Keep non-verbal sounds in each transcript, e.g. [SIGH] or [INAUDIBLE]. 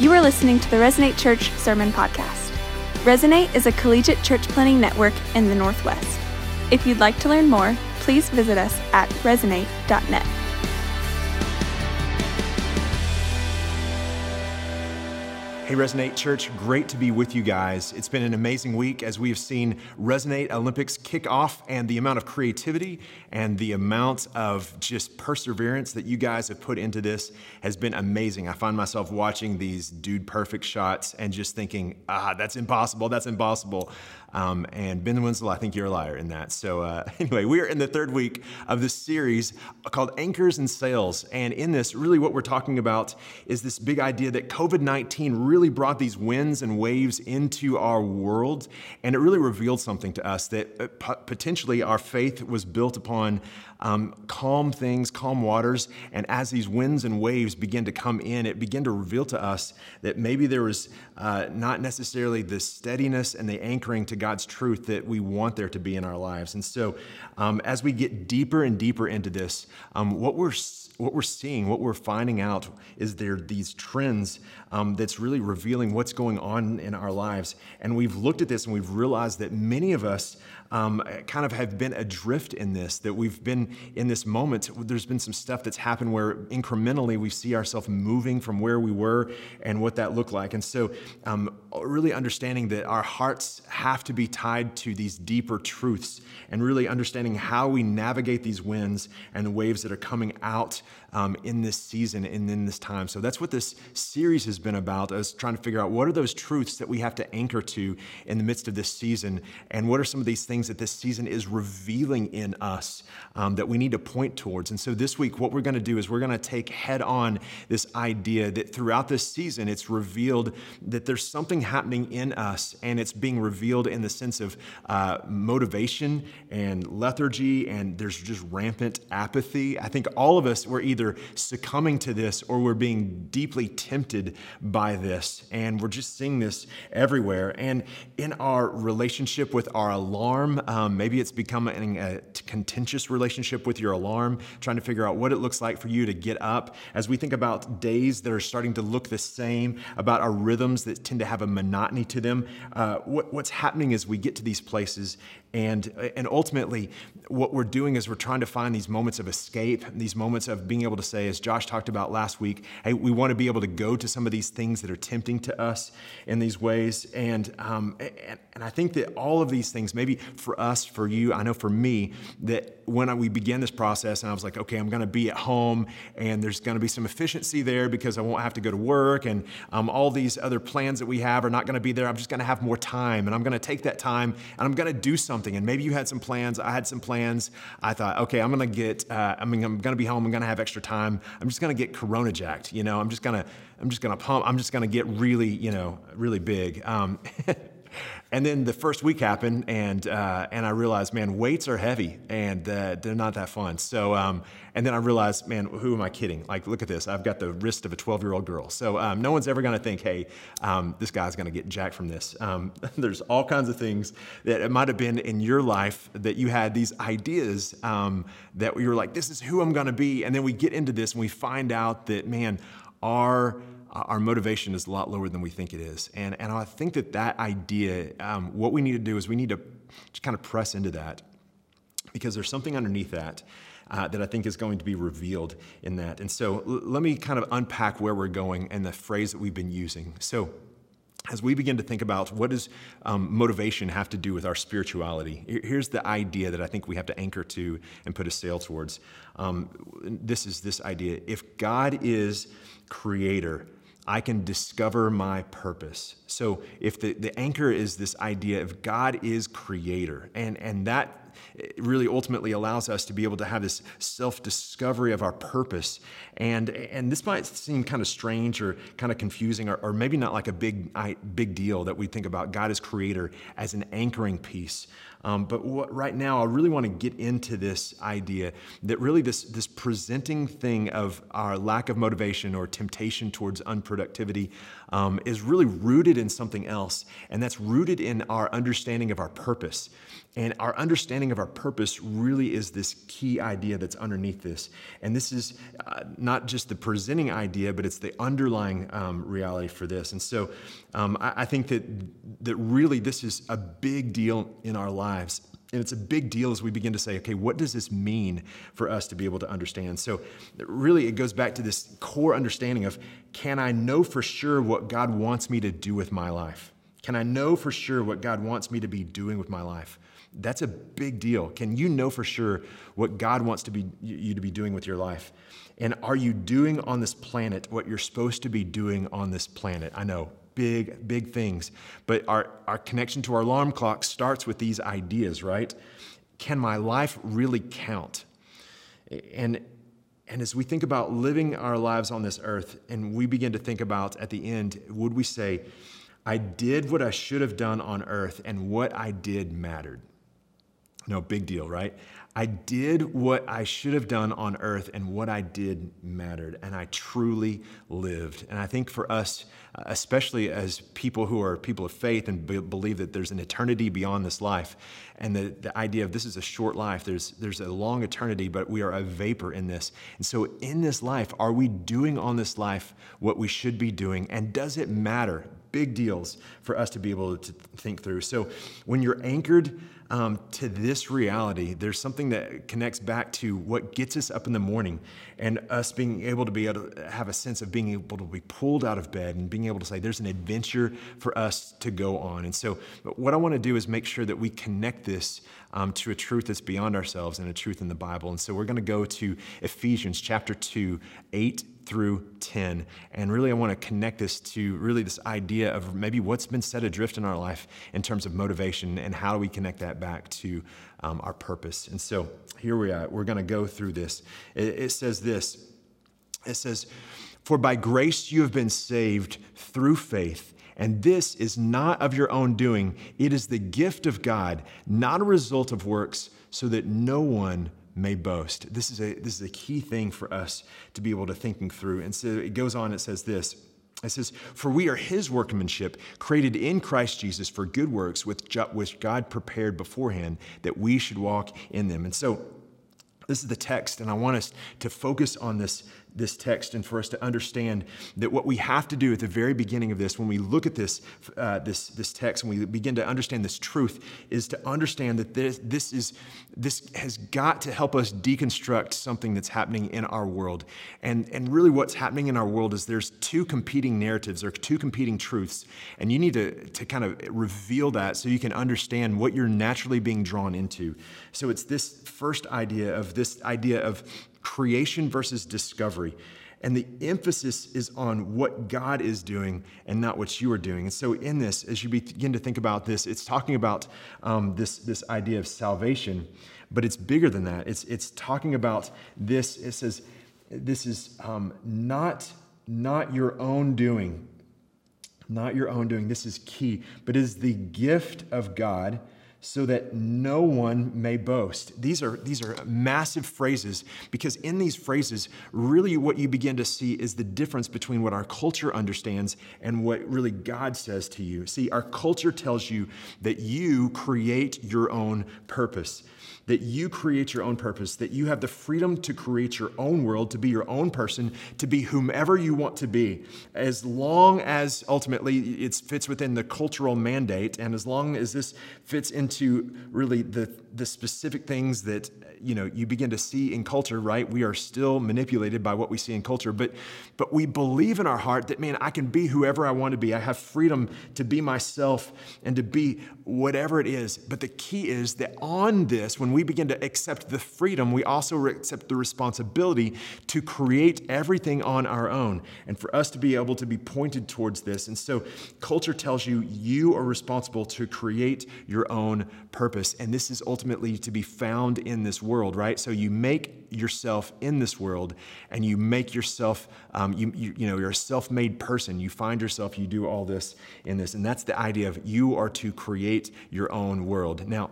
You are listening to the Resonate Church Sermon Podcast. Resonate is a collegiate church planting network in the Northwest. If you'd like to learn more, please visit us at resonate.net. Hey, Resonate Church, great to be with you guys. It's been an amazing week as we have seen Resonate Olympics kick off, and the amount of creativity and the amount of just perseverance that you guys have put into this has been amazing. I find myself watching these dude perfect shots and just thinking, ah, that's impossible, that's impossible. Um, and Ben Winslow, I think you're a liar in that. So, uh, [LAUGHS] anyway, we are in the third week of this series called Anchors and Sails. And in this, really what we're talking about is this big idea that COVID 19 really brought these winds and waves into our world. And it really revealed something to us that uh, potentially our faith was built upon um, calm things, calm waters. And as these winds and waves begin to come in, it began to reveal to us that maybe there was uh, not necessarily the steadiness and the anchoring to God's truth that we want there to be in our lives. And so, um, as we get deeper and deeper into this, um, what we're what we're seeing, what we're finding out, is there these trends um, that's really revealing what's going on in our lives. And we've looked at this and we've realized that many of us um, kind of have been adrift in this, that we've been in this moment. There's been some stuff that's happened where incrementally we see ourselves moving from where we were and what that looked like. And so, um, really understanding that our hearts have to be tied to these deeper truths and really understanding how we navigate these winds and the waves that are coming out um, in this season and in this time. So that's what this series has been about, us trying to figure out what are those truths that we have to anchor to in the midst of this season, and what are some of these things that this season is revealing in us um, that we need to point towards. And so this week, what we're going to do is we're going to take head on this idea that throughout this season, it's revealed that there's something happening in us, and it's being revealed in the sense of uh, motivation and lethargy, and there's just rampant apathy. I think all of us were either succumbing to this or we're being deeply tempted by this. And we're just seeing this everywhere. And in our relationship with our alarm, um, maybe it's becoming a contentious relationship with your alarm, trying to figure out what it looks like for you to get up. As we think about days that are starting to look the same, about our rhythms that tend to have a monotony to them, uh, what, what's happening is we get to these places and, and ultimately, what we're doing is we're trying to find these moments of escape, these moments of being able to say, as Josh talked about last week, hey, we want to be able to go to some of these things that are tempting to us in these ways. And, um, and, and I think that all of these things, maybe for us, for you, I know for me, that when I, we began this process and I was like, okay, I'm going to be at home and there's going to be some efficiency there because I won't have to go to work and um, all these other plans that we have are not going to be there. I'm just going to have more time and I'm going to take that time and I'm going to do something. And maybe you had some plans. I had some plans. I thought, okay, I'm to get, uh, I mean, I'm to be home. I'm to have extra time. I'm just to get Corona jacked. You know, I'm just to, I'm just to pump. I'm just to get really, you know, really big. Um, [LAUGHS] And then the first week happened, and uh, and I realized, man, weights are heavy, and uh, they're not that fun. So, um, and then I realized, man, who am I kidding? Like, look at this. I've got the wrist of a 12 year old girl. So, um, no one's ever going to think, hey, um, this guy's going to get jacked from this. Um, [LAUGHS] there's all kinds of things that it might have been in your life that you had these ideas um, that you were like, this is who I'm going to be. And then we get into this and we find out that, man, our our motivation is a lot lower than we think it is. And, and I think that that idea, um, what we need to do is we need to just kind of press into that because there's something underneath that. Uh, that I think is going to be revealed in that. And so l- let me kind of unpack where we're going and the phrase that we've been using. So, as we begin to think about what does um, motivation have to do with our spirituality, here's the idea that I think we have to anchor to and put a sail towards. Um, this is this idea: if God is creator, I can discover my purpose. So if the, the anchor is this idea of God is creator, and, and that eh, really ultimately allows us to be able to have this self-discovery of our purpose. And, and this might seem kind of strange or kind of confusing, or, or maybe not like a big, big deal that we think about God as creator as an anchoring piece. Um, but what, right now, I really want to get into this idea that really this, this presenting thing of our lack of motivation or temptation towards unproductivity um, is really rooted in something else, and that's rooted in our understanding of our purpose. And our understanding of our purpose really is this key idea that's underneath this. And this is uh, not just the presenting idea, but it's the underlying um, reality for this. And so um, I, I think that, that really this is a big deal in our lives. And it's a big deal as we begin to say, okay, what does this mean for us to be able to understand? So, really, it goes back to this core understanding of can I know for sure what God wants me to do with my life? Can I know for sure what God wants me to be doing with my life? That's a big deal. Can you know for sure what God wants to be, you to be doing with your life? And are you doing on this planet what you're supposed to be doing on this planet? I know big, big things. But our, our connection to our alarm clock starts with these ideas, right? Can my life really count? And, and as we think about living our lives on this earth, and we begin to think about at the end, would we say, I did what I should have done on earth, and what I did mattered? No big deal, right? I did what I should have done on earth, and what I did mattered, and I truly lived. And I think for us, uh, especially as people who are people of faith and be- believe that there's an eternity beyond this life, and the, the idea of this is a short life, there's, there's a long eternity, but we are a vapor in this. And so, in this life, are we doing on this life what we should be doing? And does it matter? Big deals for us to be able to think through. So, when you're anchored, um, to this reality, there's something that connects back to what gets us up in the morning and us being able to be able to have a sense of being able to be pulled out of bed and being able to say, there's an adventure for us to go on. And so, what I want to do is make sure that we connect this um, to a truth that's beyond ourselves and a truth in the Bible. And so, we're going to go to Ephesians chapter 2, 8 through 10. And really, I want to connect this to really this idea of maybe what's been set adrift in our life in terms of motivation and how do we connect that back to um, our purpose. And so here we are. We're going to go through this. It, it says this it says, For by grace you have been saved through faith. And this is not of your own doing, it is the gift of God, not a result of works, so that no one may boast. This is a, this is a key thing for us to be able to thinking through. And so it goes on, it says this. It says, For we are his workmanship, created in Christ Jesus for good works, which God prepared beforehand that we should walk in them. And so this is the text, and I want us to focus on this this text and for us to understand that what we have to do at the very beginning of this, when we look at this, uh, this, this text and we begin to understand this truth, is to understand that this, this, is, this has got to help us deconstruct something that's happening in our world. And, and really, what's happening in our world is there's two competing narratives or two competing truths. And you need to, to kind of reveal that so you can understand what you're naturally being drawn into. So it's this first idea of this idea of creation versus discovery. And the emphasis is on what God is doing and not what you are doing. And so, in this, as you begin to think about this, it's talking about um, this, this idea of salvation, but it's bigger than that. It's, it's talking about this. It says, this is um, not, not your own doing, not your own doing. This is key, but is the gift of God so that no one may boast. These are, these are massive phrases because in these phrases, really what you begin to see is the difference between what our culture understands and what really God says to you. See, our culture tells you that you create your own purpose that you create your own purpose, that you have the freedom to create your own world, to be your own person, to be whomever you want to be, as long as ultimately it fits within the cultural mandate, and as long as this fits into really the, the specific things that you know you begin to see in culture, right? We are still manipulated by what we see in culture, but but we believe in our heart that man, I can be whoever I want to be. I have freedom to be myself and to be whatever it is. But the key is that on this, when we begin to accept the freedom, we also accept the responsibility to create everything on our own and for us to be able to be pointed towards this. And so culture tells you you are responsible to create your own purpose. And this is ultimately to be found in this world, right? So you make yourself in this world and you make yourself, um, you, you, you know, you're a self made person. You find yourself, you do all this in this. And that's the idea of you are to create your own world. Now,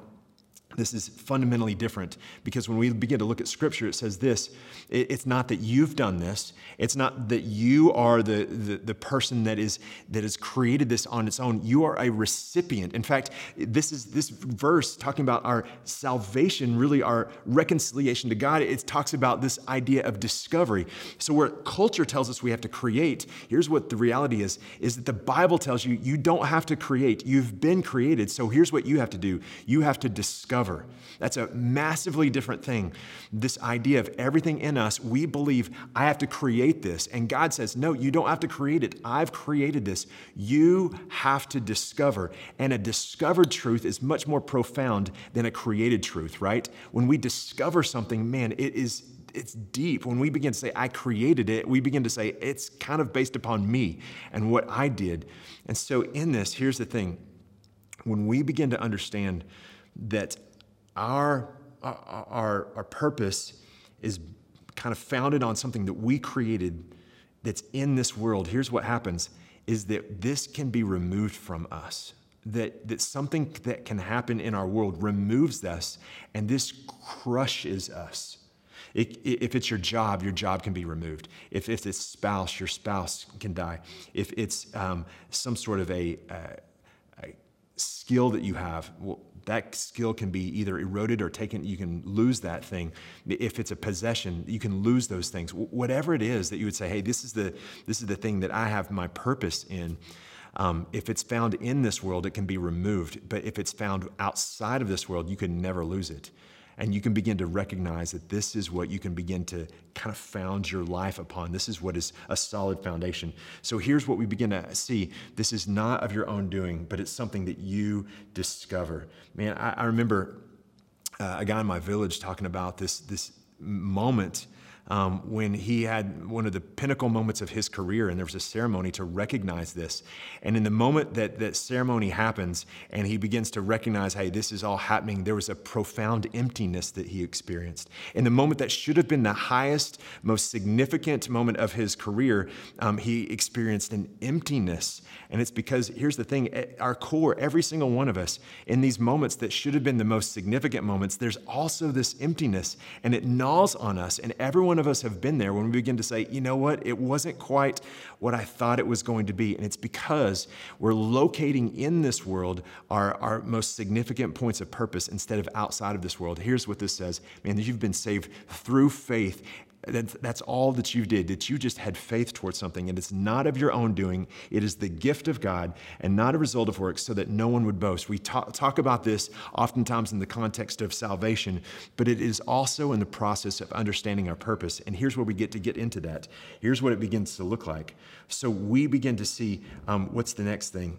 this is fundamentally different because when we begin to look at scripture, it says this it's not that you've done this, it's not that you are the, the, the, person that is that has created this on its own. You are a recipient. In fact, this is this verse talking about our salvation, really our reconciliation to God. It talks about this idea of discovery. So where culture tells us we have to create, here's what the reality is: is that the Bible tells you you don't have to create. You've been created. So here's what you have to do: you have to discover That's a massively different thing. This idea of everything in us, we believe I have to create this. And God says, no, you don't have to create it. I've created this. You have to discover. And a discovered truth is much more profound than a created truth, right? When we discover something, man, it is it's deep. When we begin to say, I created it, we begin to say, it's kind of based upon me and what I did. And so, in this, here's the thing when we begin to understand that our, our, our purpose is kind of founded on something that we created that's in this world. Here's what happens is that this can be removed from us. That, that something that can happen in our world removes us and this crushes us. It, if it's your job, your job can be removed. If, if it's spouse, your spouse can die. If it's um, some sort of a, a skill that you have, well, that skill can be either eroded or taken. You can lose that thing. If it's a possession, you can lose those things. Whatever it is that you would say, hey, this is the, this is the thing that I have my purpose in. Um, if it's found in this world, it can be removed. But if it's found outside of this world, you can never lose it and you can begin to recognize that this is what you can begin to kind of found your life upon. This is what is a solid foundation. So here's what we begin to see this is not of your own doing, but it's something that you discover. Man, I, I remember uh, a guy in my village talking about this, this moment um, when he had one of the pinnacle moments of his career, and there was a ceremony to recognize this. And in the moment that that ceremony happens, and he begins to recognize, hey, this is all happening, there was a profound emptiness that he experienced. In the moment that should have been the highest, most significant moment of his career, um, he experienced an emptiness. And it's because, here's the thing at our core, every single one of us, in these moments that should have been the most significant moments, there's also this emptiness, and it gnaws on us. And everyone one of us have been there when we begin to say, you know what, it wasn't quite what I thought it was going to be. And it's because we're locating in this world our, our most significant points of purpose instead of outside of this world. Here's what this says man, you've been saved through faith that's all that you did, that you just had faith towards something. And it's not of your own doing, it is the gift of God and not a result of works so that no one would boast. We talk, talk about this oftentimes in the context of salvation, but it is also in the process of understanding our purpose. And here's where we get to get into that. Here's what it begins to look like. So we begin to see um, what's the next thing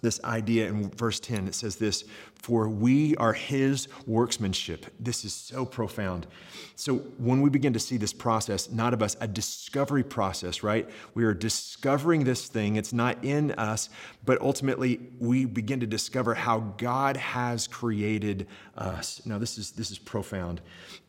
this idea in verse 10. It says this For we are his workmanship. This is so profound. So, when we begin to see this process, not of us, a discovery process, right? We are discovering this thing. It's not in us, but ultimately we begin to discover how God has created us. Now, this is, this is profound.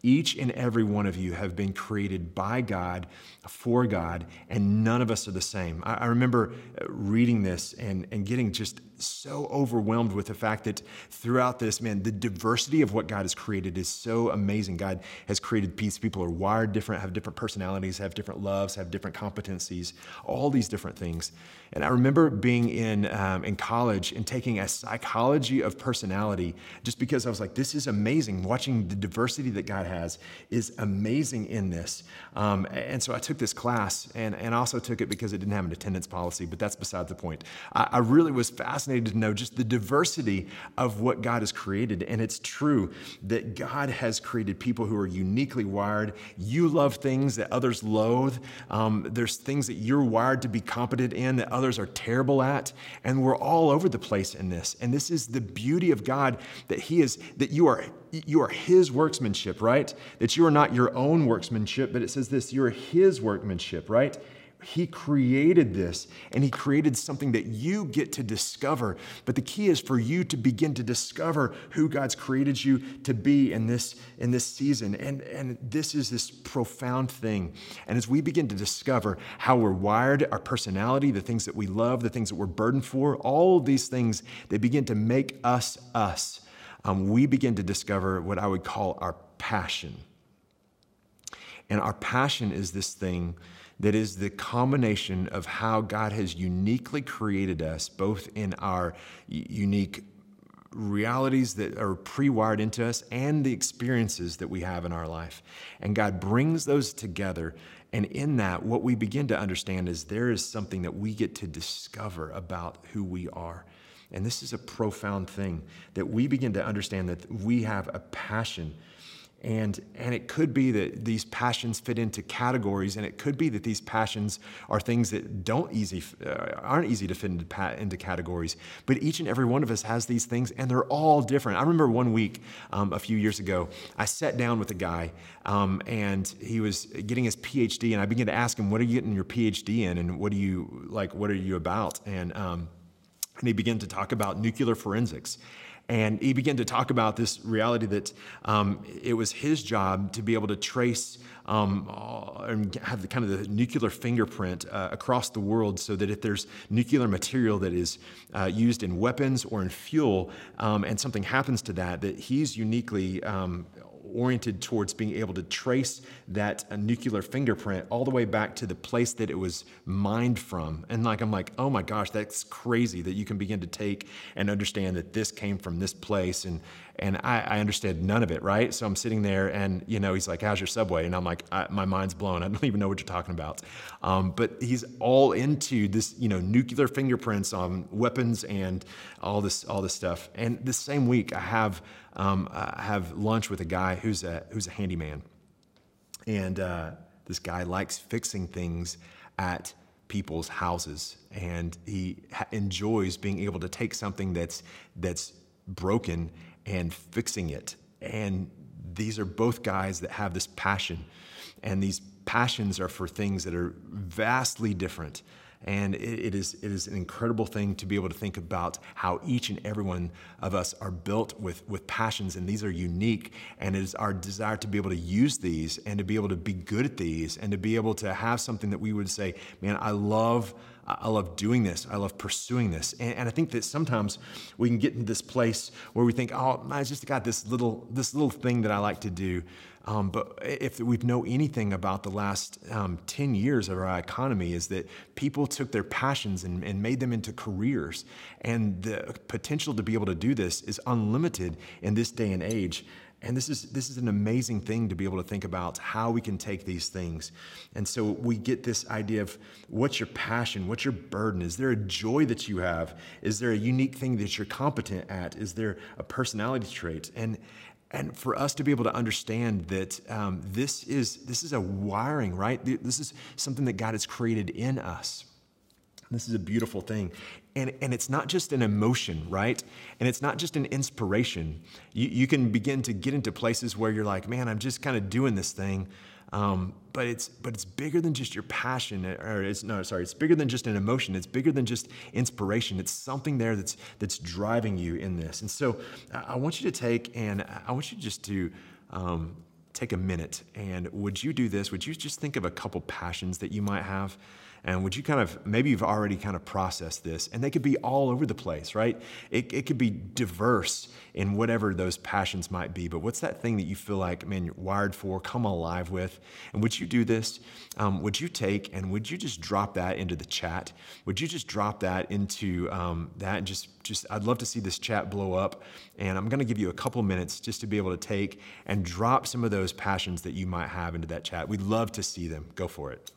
Each and every one of you have been created by God, for God, and none of us are the same. I, I remember reading this and, and getting just so overwhelmed with the fact that throughout this, man, the diversity of what God has created is so amazing. God has created peace. People are wired different, have different personalities, have different loves, have different competencies, all these different things. And I remember being in, um, in college and taking a psychology of personality just because I was like, this is amazing. Watching the diversity that God has is amazing in this. Um, and so I took this class and, and also took it because it didn't have an attendance policy, but that's beside the point. I, I really was fascinated to know just the diversity of what God has created. And it's true that God has created people who are uniquely wired. You love things that others loathe. Um, there's things that you're wired to be competent in that others are terrible at. And we're all over the place in this. And this is the beauty of God that He is, that you are you are his workmanship, right? That you are not your own workmanship, but it says this, you are his workmanship, right? He created this and He created something that you get to discover. But the key is for you to begin to discover who God's created you to be in this, in this season. And, and this is this profound thing. And as we begin to discover how we're wired, our personality, the things that we love, the things that we're burdened for, all of these things, they begin to make us us. um, we begin to discover what I would call our passion. And our passion is this thing that is the combination of how God has uniquely created us, both in our unique realities that are pre wired into us and the experiences that we have in our life. And God brings those together. And in that, what we begin to understand is there is something that we get to discover about who we are. And this is a profound thing that we begin to understand that we have a passion and, and it could be that these passions fit into categories, and it could be that these passions are things that don't easy, uh, aren't easy to fit into, into, categories. But each and every one of us has these things, and they're all different. I remember one week um, a few years ago, I sat down with a guy, um, and he was getting his PhD, and I began to ask him, "What are you getting your PhD in, and what are you like? What are you about?" And um, and he began to talk about nuclear forensics. And he began to talk about this reality that um, it was his job to be able to trace um, uh, and have the kind of the nuclear fingerprint uh, across the world so that if there's nuclear material that is uh, used in weapons or in fuel um, and something happens to that, that he's uniquely um, oriented towards being able to trace that uh, nuclear fingerprint all the way back to the place that it was mined from. And like I'm like, oh my gosh, that's crazy that you can begin to take and understand that this came from this place and and I, I understood none of it, right? So I'm sitting there, and you know, he's like, "How's your subway?" And I'm like, "My mind's blown. I don't [LAUGHS] even know what you're talking about." Um, but he's all into this, you know, nuclear fingerprints on weapons and all this, all this stuff. And this same week, I have um, have lunch with a guy who's a who's a handyman, and uh, this guy likes fixing things at people's houses, and he ha- enjoys being able to take something that's that's broken and fixing it. And these are both guys that have this passion, and these passions are for things that are vastly different. And it, is, it is an incredible thing to be able to think about how each and every one of us are built with, with passions, and these are unique. And it is our desire to be able to use these and to be able to be good at these and to be able to have something that we would say, man, I love I love doing this. I love pursuing this. And, and, I think that sometimes we can get into this place where we think, oh, I just got this little, this little thing that I like to do. Um, but if we know anything about the last um, 10 years of our economy is that people took their passions and, and made them into careers. And the potential to be able to do this is unlimited in this day and age. And this is, this is an amazing thing to be able to think about how we can take these things. And so we get this idea of what's your passion? What's your burden? Is there a joy that you have? Is there a unique thing that you're competent at? Is there a personality trait? And, and for us to be able to understand that um, this, is, this is a wiring, right? This is something that God has created in us. This is a beautiful thing. And, and it's not just an emotion, right? And it's not just an inspiration. You, you can begin to get into places where you're like, man, I'm just kind of doing this thing. Um, but it's but it's bigger than just your passion, or it's no, sorry, it's bigger than just an emotion. It's bigger than just inspiration. It's something there that's that's driving you in this. And so, I want you to take and I want you just to um, take a minute. And would you do this? Would you just think of a couple passions that you might have? And would you kind of, maybe you've already kind of processed this, and they could be all over the place, right? It, it could be diverse in whatever those passions might be, but what's that thing that you feel like, man, you're wired for, come alive with? And would you do this? Um, would you take and would you just drop that into the chat? Would you just drop that into um, that and just, just, I'd love to see this chat blow up. And I'm going to give you a couple minutes just to be able to take and drop some of those passions that you might have into that chat. We'd love to see them. Go for it.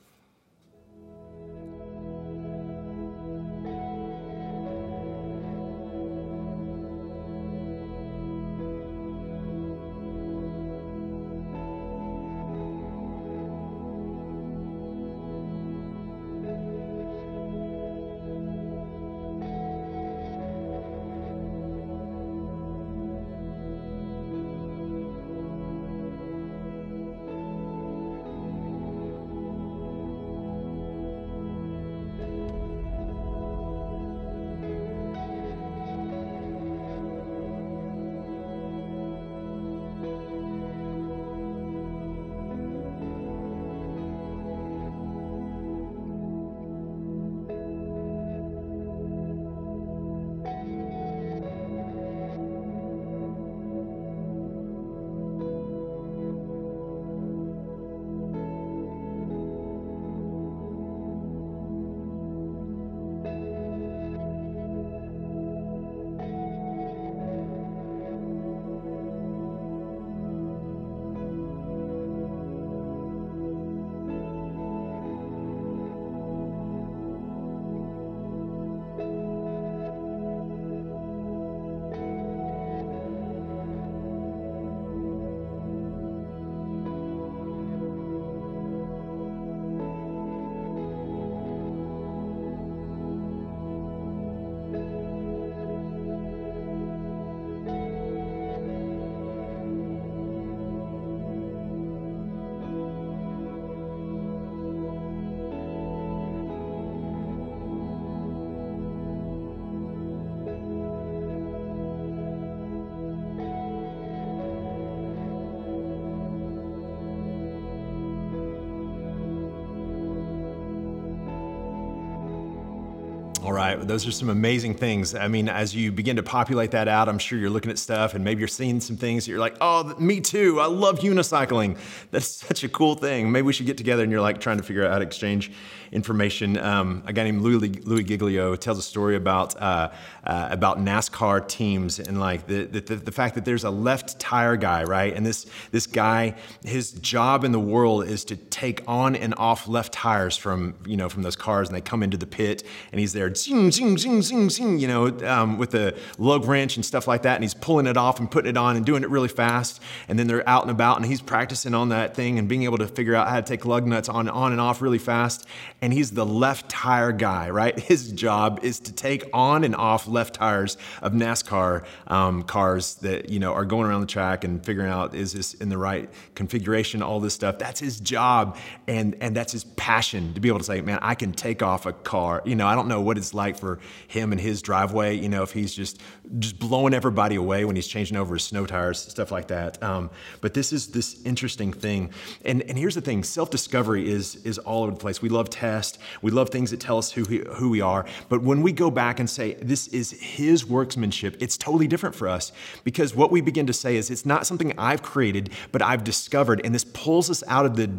Those are some amazing things. I mean, as you begin to populate that out, I'm sure you're looking at stuff and maybe you're seeing some things that you're like, oh, me too. I love unicycling. That's [LAUGHS] such a cool thing. Maybe we should get together and you're like trying to figure out how to exchange information. Um, a guy named Louis, Louis Giglio tells a story about uh, uh, about NASCAR teams and like the, the, the fact that there's a left tire guy, right? And this this guy, his job in the world is to take on and off left tires from you know from those cars, and they come into the pit, and he's there, zing, zing, zing, zing, you know, um, with the lug wrench and stuff like that, and he's pulling it off and putting it on and doing it really fast, and then they're out and about, and he's practicing on that thing and being able to figure out how to take lug nuts on on and off really fast, and he's the left tire guy, right? [LAUGHS] His job is to take on and off left tires of NASCAR um, cars that you know are going around the track and figuring out is this in the right configuration, all this stuff. That's his job, and and that's his passion to be able to say, man, I can take off a car. You know, I don't know what it's like for him and his driveway. You know, if he's just just blowing everybody away when he's changing over his snow tires, stuff like that. Um, but this is this interesting thing, and and here's the thing: self discovery is is all over the place. We love tests, we love things that tell us who he, who we are, but when we go back and say this is his workmanship, it's totally different for us because what we begin to say is it's not something I've created, but I've discovered, and this pulls us out of the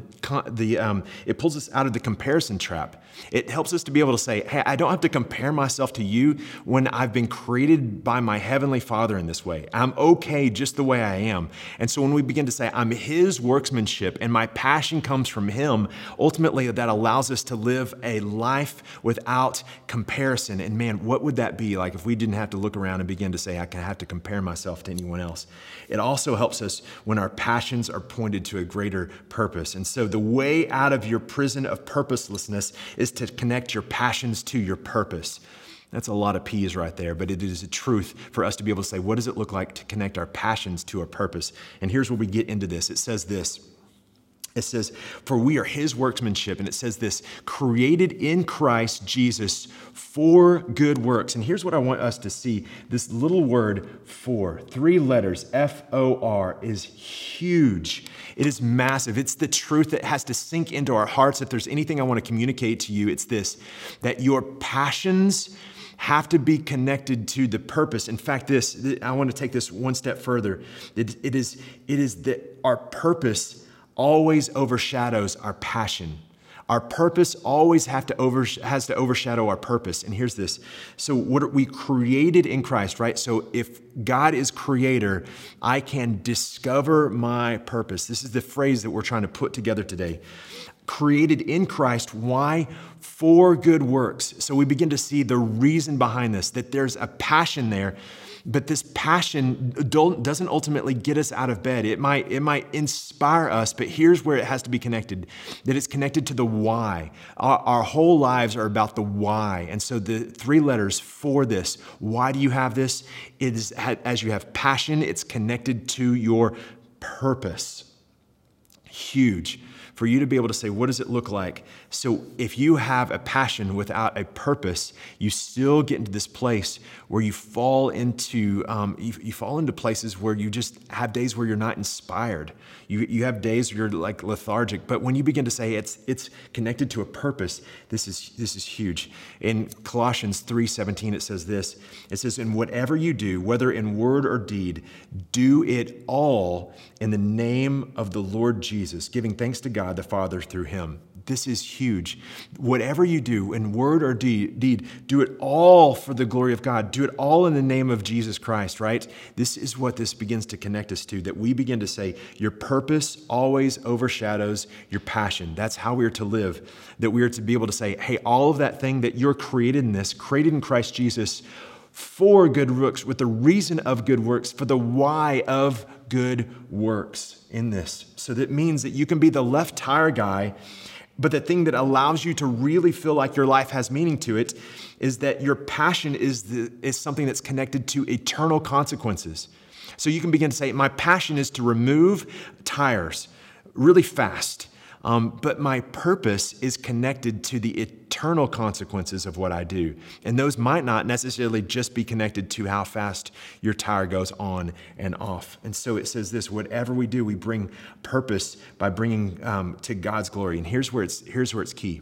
the um, it pulls us out of the comparison trap. It helps us to be able to say, hey, I don't have to compare myself to you when I've been created by my heavenly Father in this way. I'm okay just the way I am. And so when we begin to say, I'm His workmanship and my passion comes from Him, ultimately that allows us to live a life without comparison. And man, what would that be like if we didn't have to look around and begin to say, I can have to compare myself to anyone else? It also helps us when our passions are pointed to a greater purpose. And so the way out of your prison of purposelessness is to connect your passions to your purpose. That's a lot of P's right there, but it is a truth for us to be able to say, what does it look like to connect our passions to a purpose? And here's where we get into this. It says this. It says, For we are his workmanship. And it says this created in Christ Jesus for good works. And here's what I want us to see this little word for, three letters, F O R, is huge. It is massive. It's the truth that has to sink into our hearts. If there's anything I want to communicate to you, it's this that your passions have to be connected to the purpose. In fact, this, I want to take this one step further. it, it is, it is that our purpose always overshadows our passion. Our purpose always have to over, has to overshadow our purpose. And here's this. So what are we created in Christ, right? So if God is creator, I can discover my purpose. This is the phrase that we're trying to put together today. Created in Christ, why? For good works. So we begin to see the reason behind this, that there's a passion there but this passion doesn't ultimately get us out of bed. It might, it might inspire us, but here's where it has to be connected that it's connected to the why. Our, our whole lives are about the why. And so the three letters for this why do you have this? It is as you have passion, it's connected to your purpose. Huge for you to be able to say, what does it look like? So if you have a passion without a purpose, you still get into this place where you fall into um, you, you, fall into places where you just have days where you're not inspired. You, you have days where you're like lethargic. But when you begin to say it's it's connected to a purpose, this is this is huge. In Colossians 3:17, it says this. It says, "In whatever you do, whether in word or deed, do it all in the name of the Lord Jesus, giving thanks to God." God the Father through him. This is huge. Whatever you do in word or deed, do it all for the glory of God. Do it all in the name of Jesus Christ, right? This is what this begins to connect us to, that we begin to say, Your purpose always overshadows your passion. That's how we are to live. That we are to be able to say, Hey, all of that thing that you're created in this, created in Christ Jesus, for good works, with the reason of good works, for the why of good works in this. So that means that you can be the left tire guy, but the thing that allows you to really feel like your life has meaning to it is that your passion is, the, is something that's connected to eternal consequences. So you can begin to say, My passion is to remove tires really fast um, but my purpose is connected to the eternal consequences of what I do. And those might not necessarily just be connected to how fast your tire goes on and off. And so it says this whatever we do, we bring purpose by bringing um, to God's glory. And here's where, it's, here's where it's key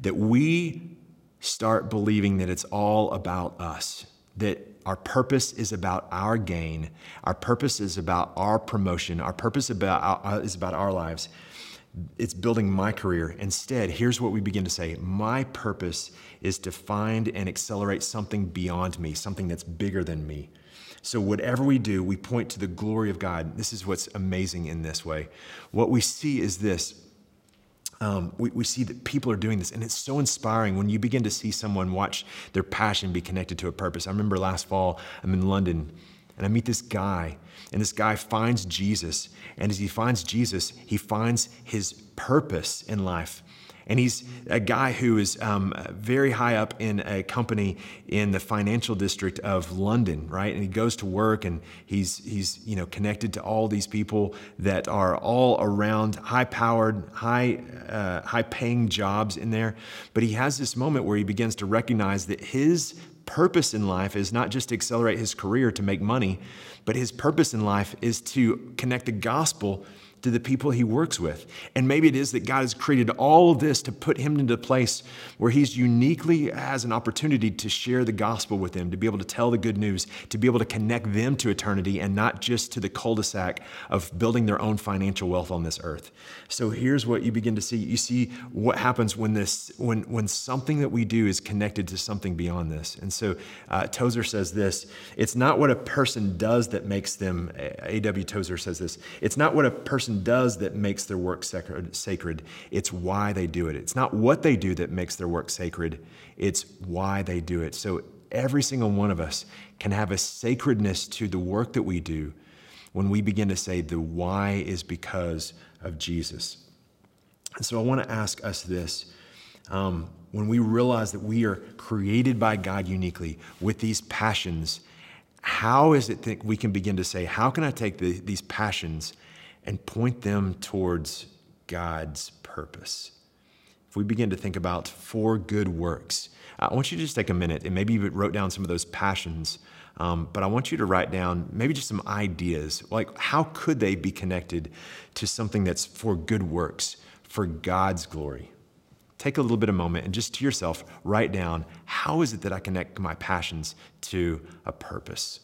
that we start believing that it's all about us, that our purpose is about our gain, our purpose is about our promotion, our purpose about, uh, is about our lives. It's building my career. Instead, here's what we begin to say My purpose is to find and accelerate something beyond me, something that's bigger than me. So, whatever we do, we point to the glory of God. This is what's amazing in this way. What we see is this um, we, we see that people are doing this, and it's so inspiring when you begin to see someone watch their passion be connected to a purpose. I remember last fall, I'm in London, and I meet this guy, and this guy finds Jesus. And as he finds Jesus, he finds his purpose in life. And he's a guy who is um, very high up in a company in the financial district of London, right? And he goes to work and he's, he's you know, connected to all these people that are all around high powered, high, uh, high paying jobs in there. But he has this moment where he begins to recognize that his purpose in life is not just to accelerate his career to make money, but his purpose in life is to connect the gospel to the people he works with. And maybe it is that God has created all of this to put him into a place where he's uniquely has an opportunity to share the gospel with them, to be able to tell the good news, to be able to connect them to eternity and not just to the cul-de-sac of building their own financial wealth on this earth. So here's what you begin to see. You see what happens when this when when something that we do is connected to something beyond this. And so uh, Tozer says this, it's not what a person does that makes them A.W. Tozer says this. It's not what a person person does that makes their work sacred. It's why they do it. It's not what they do that makes their work sacred, it's why they do it. So every single one of us can have a sacredness to the work that we do when we begin to say the why is because of Jesus. And so I want to ask us this. Um, when we realize that we are created by God uniquely with these passions, how is it that we can begin to say, How can I take the, these passions and point them towards God's purpose. If we begin to think about for good works, I want you to just take a minute and maybe you wrote down some of those passions, um, but I want you to write down maybe just some ideas. Like, how could they be connected to something that's for good works, for God's glory? Take a little bit of moment and just to yourself write down how is it that I connect my passions to a purpose?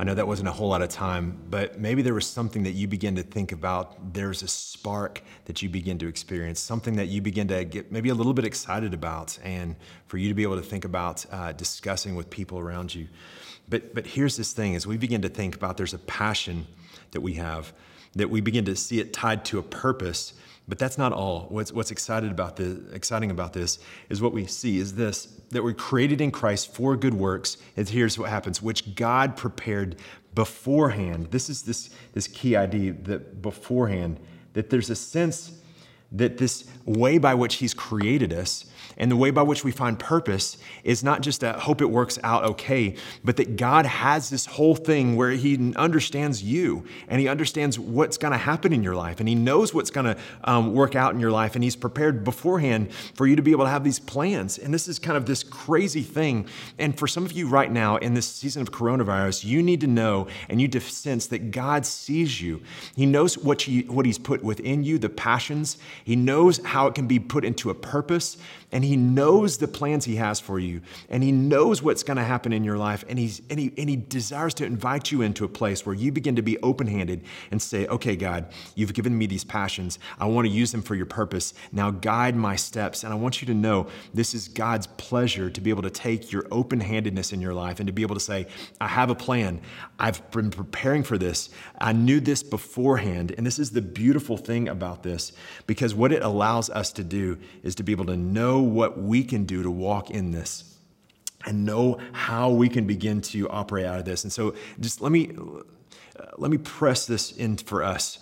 I know that wasn't a whole lot of time, but maybe there was something that you begin to think about. There's a spark that you begin to experience, something that you begin to get maybe a little bit excited about, and for you to be able to think about uh, discussing with people around you. But, but here's this thing as we begin to think about there's a passion that we have, that we begin to see it tied to a purpose But that's not all. What's, what's excited about the, exciting about this is what we see is this that we're created in Christ for good works. And here's what happens, which God prepared beforehand. This is this, this key idea that beforehand, that there's a sense that this way by which He's created us and the way by which we find purpose is not just that hope it works out okay, but that God has this whole thing where He understands you and He understands what's going to happen in your life and He knows what's going to um, work out in your life and He's prepared beforehand for you to be able to have these plans. And this is kind of this crazy thing. And for some of you right now in this season of coronavirus, you need to know and you to sense that God sees you. He knows what, you, what He's put within you, the passions. He knows how it can be put into a purpose and he knows the plans he has for you. And he knows what's going to happen in your life. And, he's, and, he, and he desires to invite you into a place where you begin to be open-handed and say okay god you've given me these passions. I want to use them for your purpose. Now guide my steps. And i want you to know this is god's pleasure to be able to take your open-handedness in your life and to be able to say i have a plan. I've been preparing for this. I knew this beforehand. And this is the beautiful thing about this because what it allows us to do is to be able to know what we can do to walk in this and know how we can begin to operate out of this. And so just let me let me press this in for us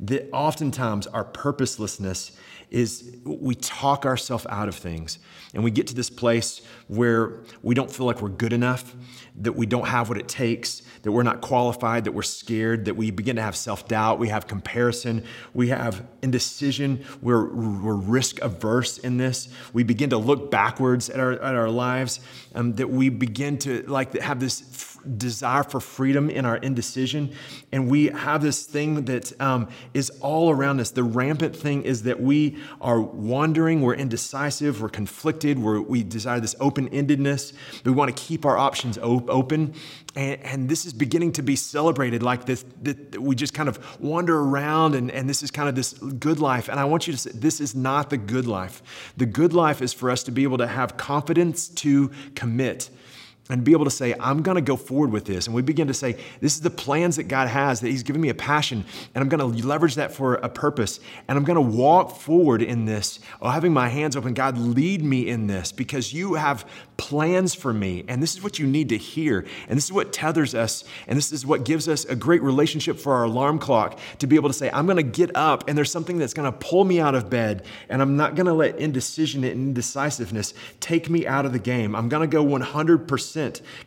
that oftentimes our purposelessness is we talk ourselves out of things and we get to this place where we don't feel like we're good enough, that we don't have what it takes, that we're not qualified, that we're scared, that we begin to have self doubt, we have comparison, we have indecision, we're, we're risk averse in this. We begin to look backwards at our, at our lives, um, that we begin to like have this desire for freedom in our indecision. And we have this thing that um, is all around us. The rampant thing is that we are wandering, we're indecisive, we're conflicted, we're, we desire this open endedness. We want to keep our options op- open. And, and, this is beginning to be celebrated like this, that we just kind of wander around and, and this is kind of this good life. And I want you to say, this is not the good life. The good life is for us to be able to have confidence to commit and be able to say, I'm going to go forward with this. And we begin to say, this is the plans that God has, that He's given me a passion, and I'm going to leverage that for a purpose. And I'm going to walk forward in this, having my hands open. God, lead me in this because you have plans for me. And this is what you need to hear. And this is what tethers us. And this is what gives us a great relationship for our alarm clock to be able to say, I'm going to get up, and there's something that's going to pull me out of bed. And I'm not going to let indecision and indecisiveness take me out of the game. I'm going to go 100%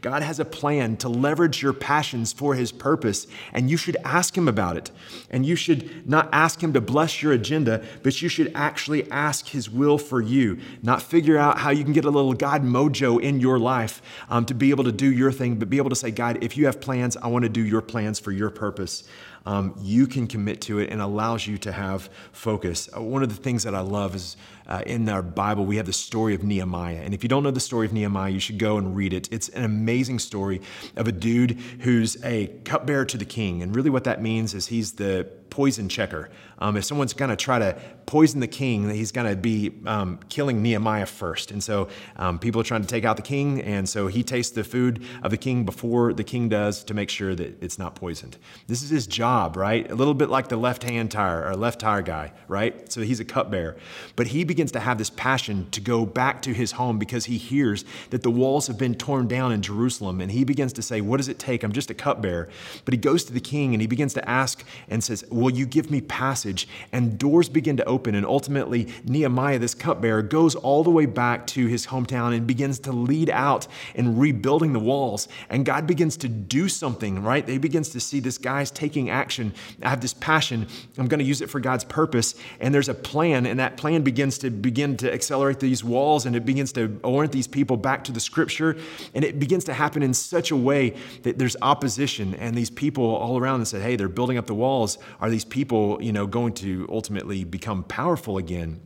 God has a plan to leverage your passions for His purpose, and you should ask Him about it. And you should not ask Him to bless your agenda, but you should actually ask His will for you, not figure out how you can get a little God mojo in your life um, to be able to do your thing, but be able to say, God, if you have plans, I want to do your plans for your purpose um, you can commit to it and allows you to have focus. Uh, one of the things that I love is uh, in our Bible, we have the story of Nehemiah. And if you don't know the story of Nehemiah, you should go and read it. It's an amazing story of a dude who's a cupbearer to the king. And really, what that means is he's the poison checker. Um, if someone's going to try to poison the king, he's going to be um, killing Nehemiah first. And so um, people are trying to take out the king. And so he tastes the food of the king before the king does to make sure that it's not poisoned. This is his job, right? A little bit like the left hand tire or left tire guy, right? So he's a cupbearer. But he begins to have this passion to go back to his home because he hears that the walls have been torn down in Jerusalem. And he begins to say, What does it take? I'm just a cupbearer. But he goes to the king and he begins to ask and says, Will you give me passage? And doors begin to open. And ultimately, Nehemiah, this cupbearer, goes all the way back to his hometown and begins to lead out in rebuilding the walls. And God begins to do something, right? They begins to see this guy's taking action. I have this passion. I'm going to use it for God's purpose. And there's a plan, and that plan begins to begin to accelerate these walls and it begins to orient these people back to the scripture. And it begins to happen in such a way that there's opposition and these people all around and said, hey, they're building up the walls. Are these people, you know, going to ultimately become powerful again?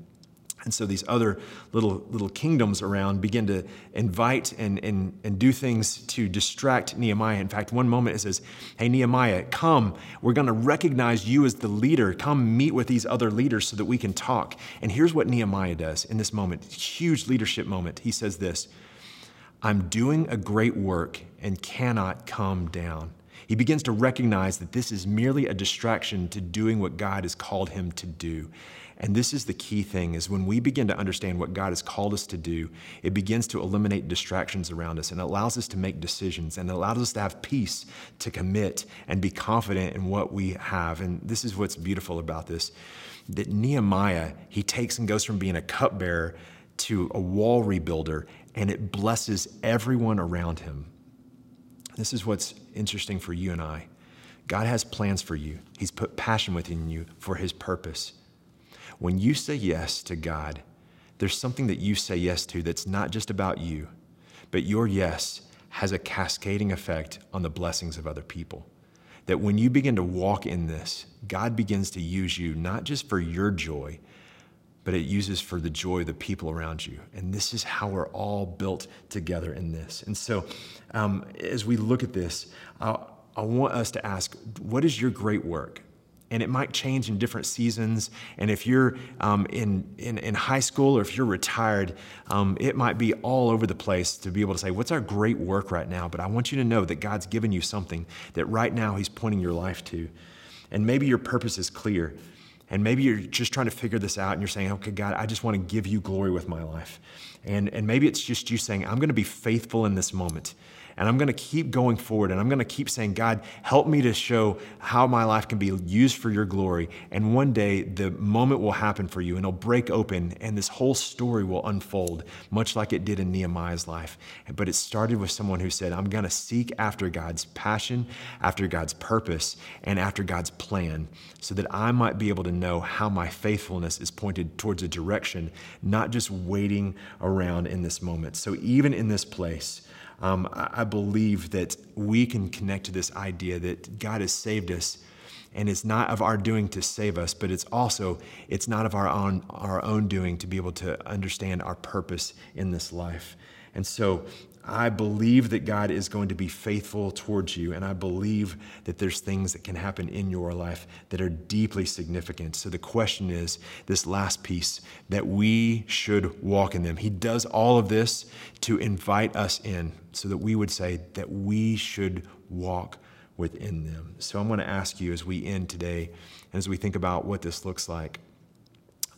And so these other little, little kingdoms around begin to invite and, and, and do things to distract Nehemiah. In fact, one moment it says, Hey, Nehemiah, come. We're going to recognize you as the leader. Come meet with these other leaders so that we can talk. And here's what Nehemiah does in this moment huge leadership moment. He says this I'm doing a great work and cannot come down. He begins to recognize that this is merely a distraction to doing what God has called him to do. And this is the key thing is when we begin to understand what God has called us to do, it begins to eliminate distractions around us and allows us to make decisions and allows us to have peace to commit and be confident in what we have. And this is what's beautiful about this that Nehemiah, he takes and goes from being a cupbearer to a wall rebuilder and it blesses everyone around him. This is what's interesting for you and I. God has plans for you. He's put passion within you for his purpose. When you say yes to God, there's something that you say yes to that's not just about you, but your yes has a cascading effect on the blessings of other people. That when you begin to walk in this, God begins to use you not just for your joy, but it uses for the joy of the people around you. And this is how we're all built together in this. And so, um, as we look at this, I want us to ask what is your great work? And it might change in different seasons. And if you're um, in, in, in, high school or if you're retired, um, it might be all over the place to be able to say, What's our great work right now? But I want you to know that God's given you something that right now He's pointing your life to. And maybe your purpose is clear. And maybe you're just trying to figure this out and you're saying, okay, God, I just want to give you glory with my life. And, and maybe it's just you saying, I'm going to be faithful in this moment. And I'm going to keep going forward and I'm going to keep saying, God, help me to show how my life can be used for your glory. And one day the moment will happen for you and it'll break open and this whole story will unfold, much like it did in Nehemiah's life. But it started with someone who said, I'm going to seek after God's passion, after God's purpose, and after God's plan so that I might be able to know how my faithfulness is pointed towards a direction, not just waiting around in this moment. So even in this place, um, I believe that we can connect to this idea that God has saved us and it's not of our doing to save us but it's also it's not of our own our own doing to be able to understand our purpose in this life. And so I believe that God is going to be faithful towards you, and I believe that there's things that can happen in your life that are deeply significant. So the question is this last piece that we should walk in them. He does all of this to invite us in so that we would say that we should walk within them. So I'm going to ask you as we end today, and as we think about what this looks like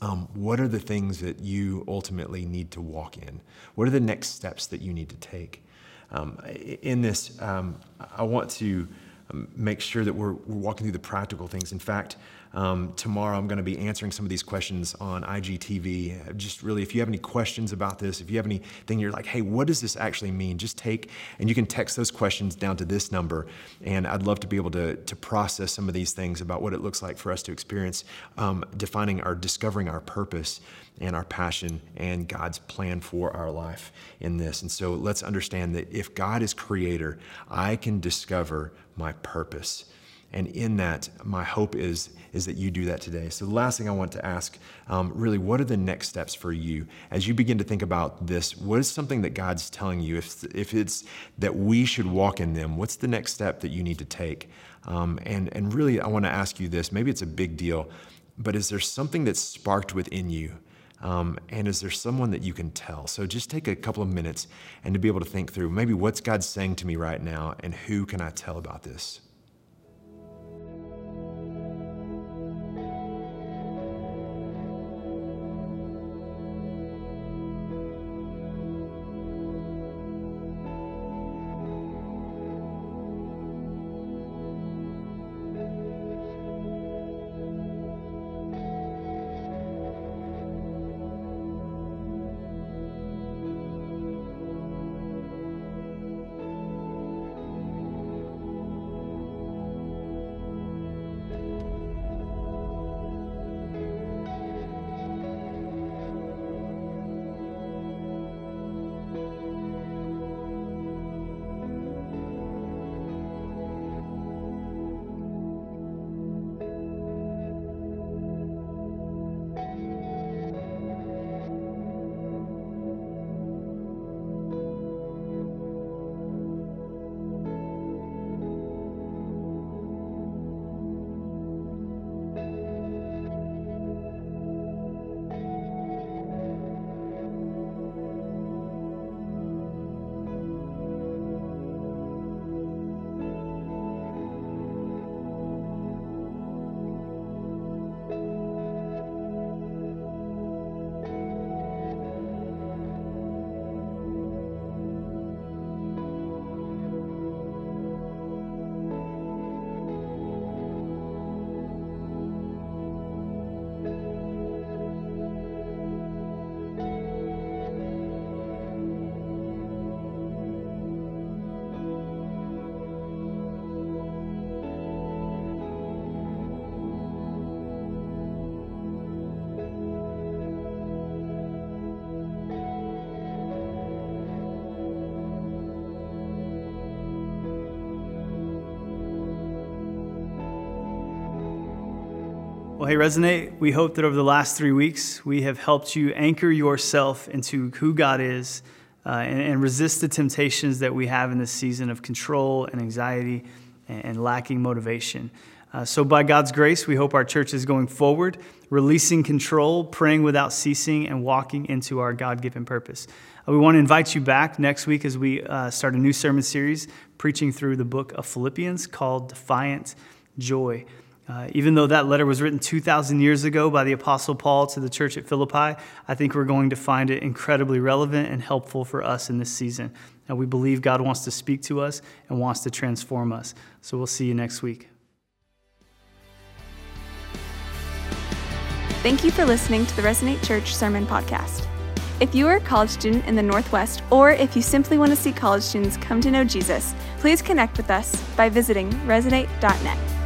um, what are the things that you ultimately need to walk in? What are the next steps that you need to take? Um, in this, um, I want to um, make sure that we're, we're, walking through the practical things. In fact, um, tomorrow I'm going to be answering some of these questions on IGTV. Just really, if you have any questions about this, if you have anything you're like, hey, what does this actually mean? Just take and you can text those questions down to this number. And I'd love to be able to, to process some of these things about what it looks like for us to experience um, defining our, discovering our purpose and our passion and God's plan for our life in this. And so let's understand that if God is creator, I can discover my purpose. And in that, my hope is, is that you do that today. So, the last thing I want to ask um, really, what are the next steps for you as you begin to think about this? What is something that God's telling you? If, if it's that we should walk in them, what's the next step that you need to take? Um, and, and really, I want to ask you this maybe it's a big deal, but is there something that's sparked within you? Um, and is there someone that you can tell? So just take a couple of minutes and to be able to think through maybe what's God saying to me right now, and who can I tell about this? Hey, Resonate, we hope that over the last three weeks, we have helped you anchor yourself into who God is uh, and, and, resist the temptations that we have in this season of control and anxiety and, and lacking motivation. Uh, so, by God's grace, we hope our church is going forward, releasing control, praying without ceasing, and walking into our God given purpose. Uh, we want to invite you back next week as we uh, start a new sermon series preaching through the book of Philippians called Defiant Joy. Uh, even though that letter was written 2,000 years ago by the Apostle Paul to the church at Philippi, I think we're going to find it incredibly relevant and helpful for us in this season. And we believe God wants to speak to us and wants to transform us. So we'll see you next week. Thank you for listening to the Resonate Church Sermon Podcast. If you are a college student in the Northwest, or if you simply want to see college students come to know Jesus, please connect with us by visiting resonate.net.